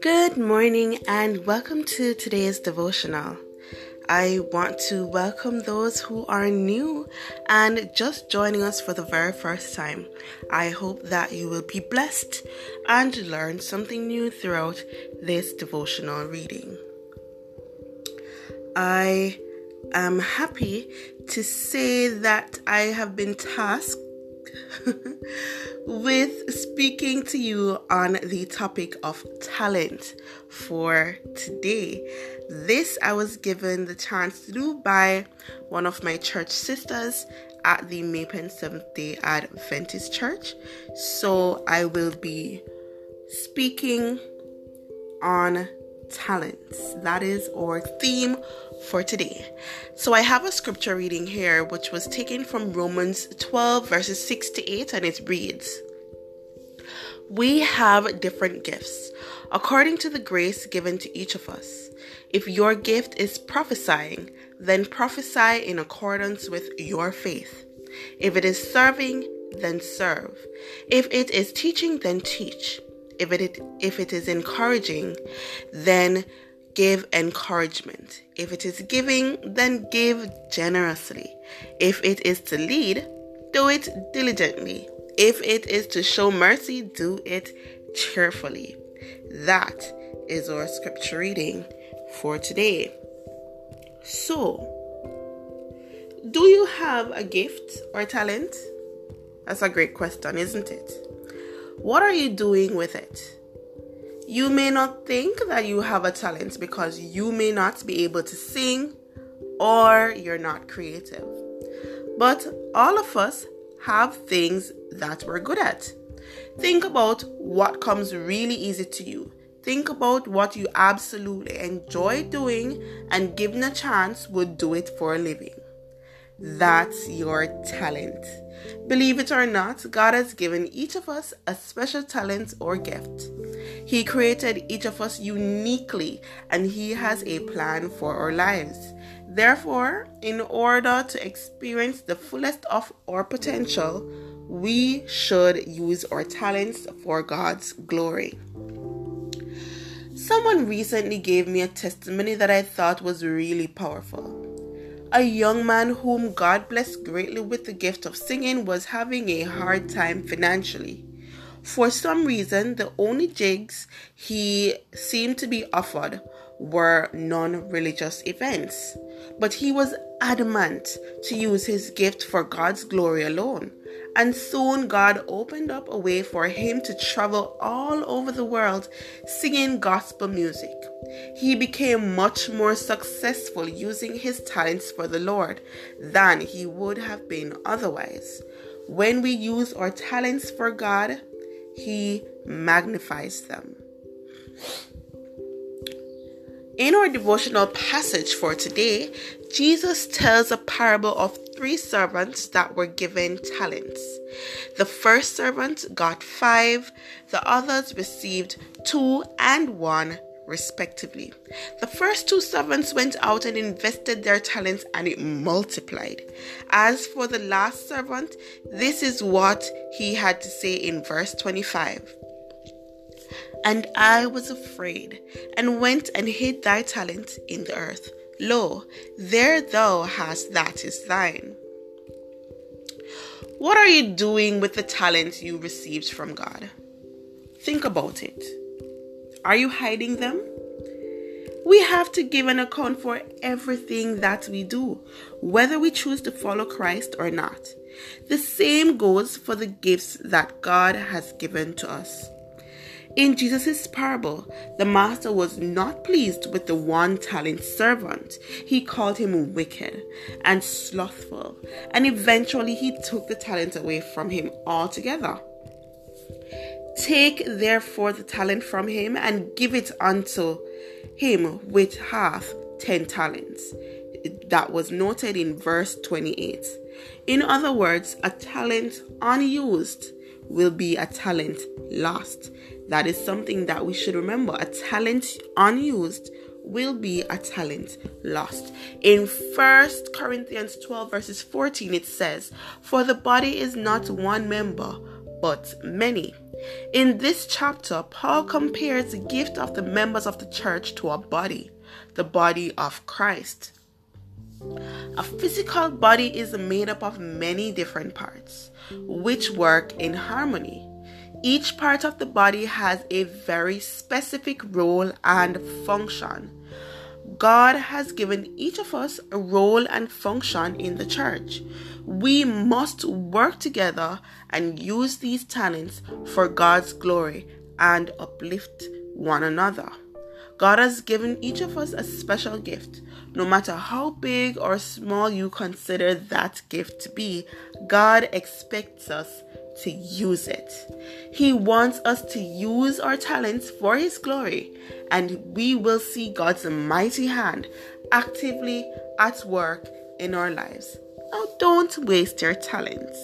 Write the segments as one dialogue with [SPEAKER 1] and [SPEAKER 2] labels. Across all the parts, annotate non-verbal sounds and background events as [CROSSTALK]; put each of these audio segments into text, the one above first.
[SPEAKER 1] Good morning and welcome to today's devotional. I want to welcome those who are new and just joining us for the very first time. I hope that you will be blessed and learn something new throughout this devotional reading. I am happy to say that I have been tasked [LAUGHS] with speaking to you on the topic of talent for today. This I was given the chance to do by one of my church sisters at the May Pen Seventh day Adventist Church. So I will be speaking on talents. That is our theme for today. So I have a scripture reading here which was taken from Romans 12 verses 6 to 8 and it reads We have different gifts according to the grace given to each of us. If your gift is prophesying, then prophesy in accordance with your faith. If it is serving, then serve. If it is teaching, then teach. If it if it is encouraging, then give encouragement. If it is giving, then give generously. If it is to lead, do it diligently. If it is to show mercy, do it cheerfully. That is our scripture reading for today. So, do you have a gift or talent? That's a great question, isn't it? What are you doing with it? You may not think that you have a talent because you may not be able to sing or you're not creative. But all of us have things that we're good at. Think about what comes really easy to you. Think about what you absolutely enjoy doing and given a chance would do it for a living. That's your talent. Believe it or not, God has given each of us a special talent or gift. He created each of us uniquely and He has a plan for our lives. Therefore, in order to experience the fullest of our potential, we should use our talents for God's glory. Someone recently gave me a testimony that I thought was really powerful. A young man whom God blessed greatly with the gift of singing was having a hard time financially. For some reason, the only gigs he seemed to be offered were non religious events. But he was adamant to use his gift for God's glory alone. And soon God opened up a way for him to travel all over the world singing gospel music. He became much more successful using his talents for the Lord than he would have been otherwise. When we use our talents for God, He magnifies them. In our devotional passage for today, Jesus tells a parable of three servants that were given talents. The first servant got five, the others received two and one, respectively. The first two servants went out and invested their talents, and it multiplied. As for the last servant, this is what he had to say in verse 25. And I was afraid, and went and hid thy talent in the earth. Lo, there thou hast that is thine. What are you doing with the talent you received from God? Think about it. Are you hiding them? We have to give an account for everything that we do, whether we choose to follow Christ or not. The same goes for the gifts that God has given to us. In Jesus' parable, the master was not pleased with the one talent servant. He called him wicked and slothful, and eventually he took the talent away from him altogether. Take therefore the talent from him and give it unto him with half ten talents. That was noted in verse 28. In other words, a talent unused will be a talent lost. That is something that we should remember. A talent unused will be a talent lost. In First Corinthians 12, verses 14, it says, For the body is not one member, but many. In this chapter, Paul compares the gift of the members of the church to a body, the body of Christ. A physical body is made up of many different parts, which work in harmony. Each part of the body has a very specific role and function. God has given each of us a role and function in the church. We must work together and use these talents for God's glory and uplift one another. God has given each of us a special gift. No matter how big or small you consider that gift to be, God expects us to use it. He wants us to use our talents for His glory, and we will see God's mighty hand actively at work in our lives. Now, don't waste your talents.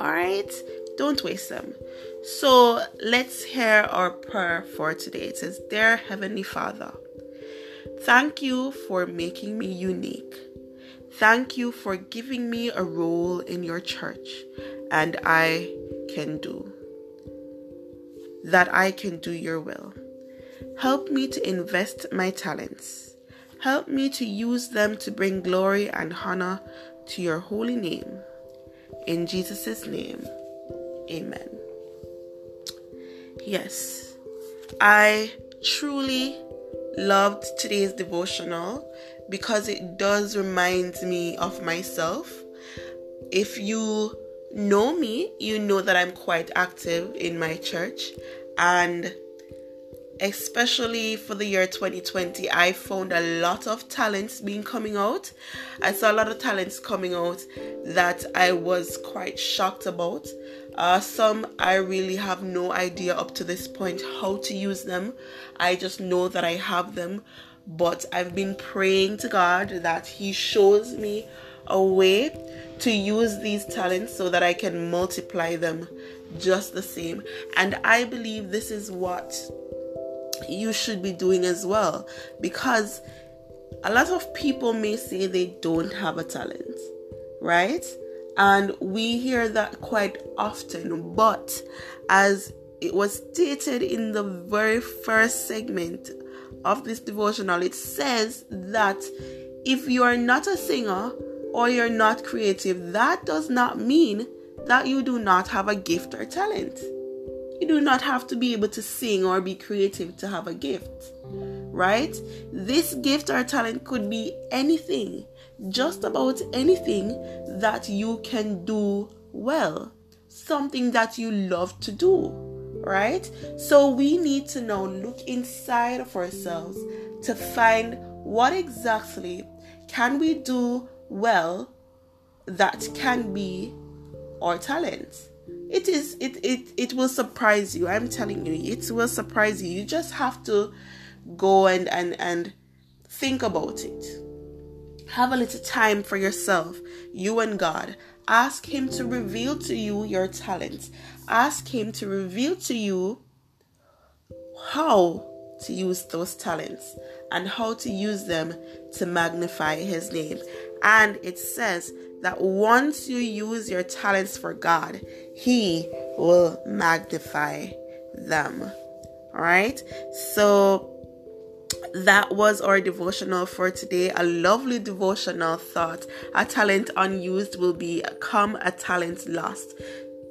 [SPEAKER 1] Alright? Don't waste them. So, let's hear our prayer for today. It says, Dear Heavenly Father, thank you for making me unique. Thank you for giving me a role in your church and I can do. That I can do your will. Help me to invest my talents. Help me to use them to bring glory and honor to your holy name. In Jesus' name, amen. Yes, I truly loved today's devotional because it does remind me of myself. If you know me, you know that I'm quite active in my church and especially for the year 2020 i found a lot of talents being coming out. I saw a lot of talents coming out that i was quite shocked about. Uh, some i really have no idea up to this point how to use them. I just know that i have them. But i've been praying to god that he shows me a way to use these talents so that I can multiply them just the same. And I believe this is what you should be doing as well because a lot of people may say they don't have a talent, right? And we hear that quite often, but as it was stated in the very first segment of this devotional, it says that if you are not a singer, or you're not creative, that does not mean that you do not have a gift or talent. You do not have to be able to sing or be creative to have a gift, right? This gift or talent could be anything, just about anything that you can do well, something that you love to do, right? So we need to now look inside of ourselves to find what exactly can we do well that can be our talent it is it it it will surprise you. I'm telling you it will surprise you. You just have to go and and and think about it. Have a little time for yourself you and god. Ask him to reveal to you your talents. Ask him to reveal to you how to use those talents and how to use them to magnify his name. And it says that once you use your talents for God, He will magnify them. All right. So that was our devotional for today. A lovely devotional thought. A talent unused will become a talent lost.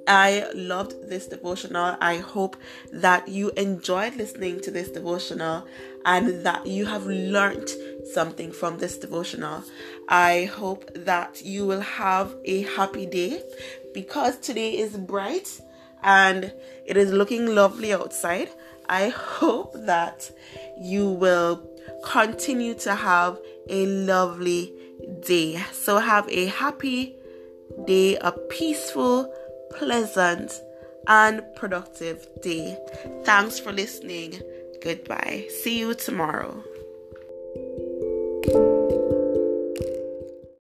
[SPEAKER 1] I loved this devotional. I hope that you enjoyed listening to this devotional and that you have learned something from this devotional. I hope that you will have a happy day because today is bright and it is looking lovely outside. I hope that you will continue to have a lovely day. So, have a happy day, a peaceful, pleasant, and productive day. Thanks for listening. Goodbye. See you tomorrow.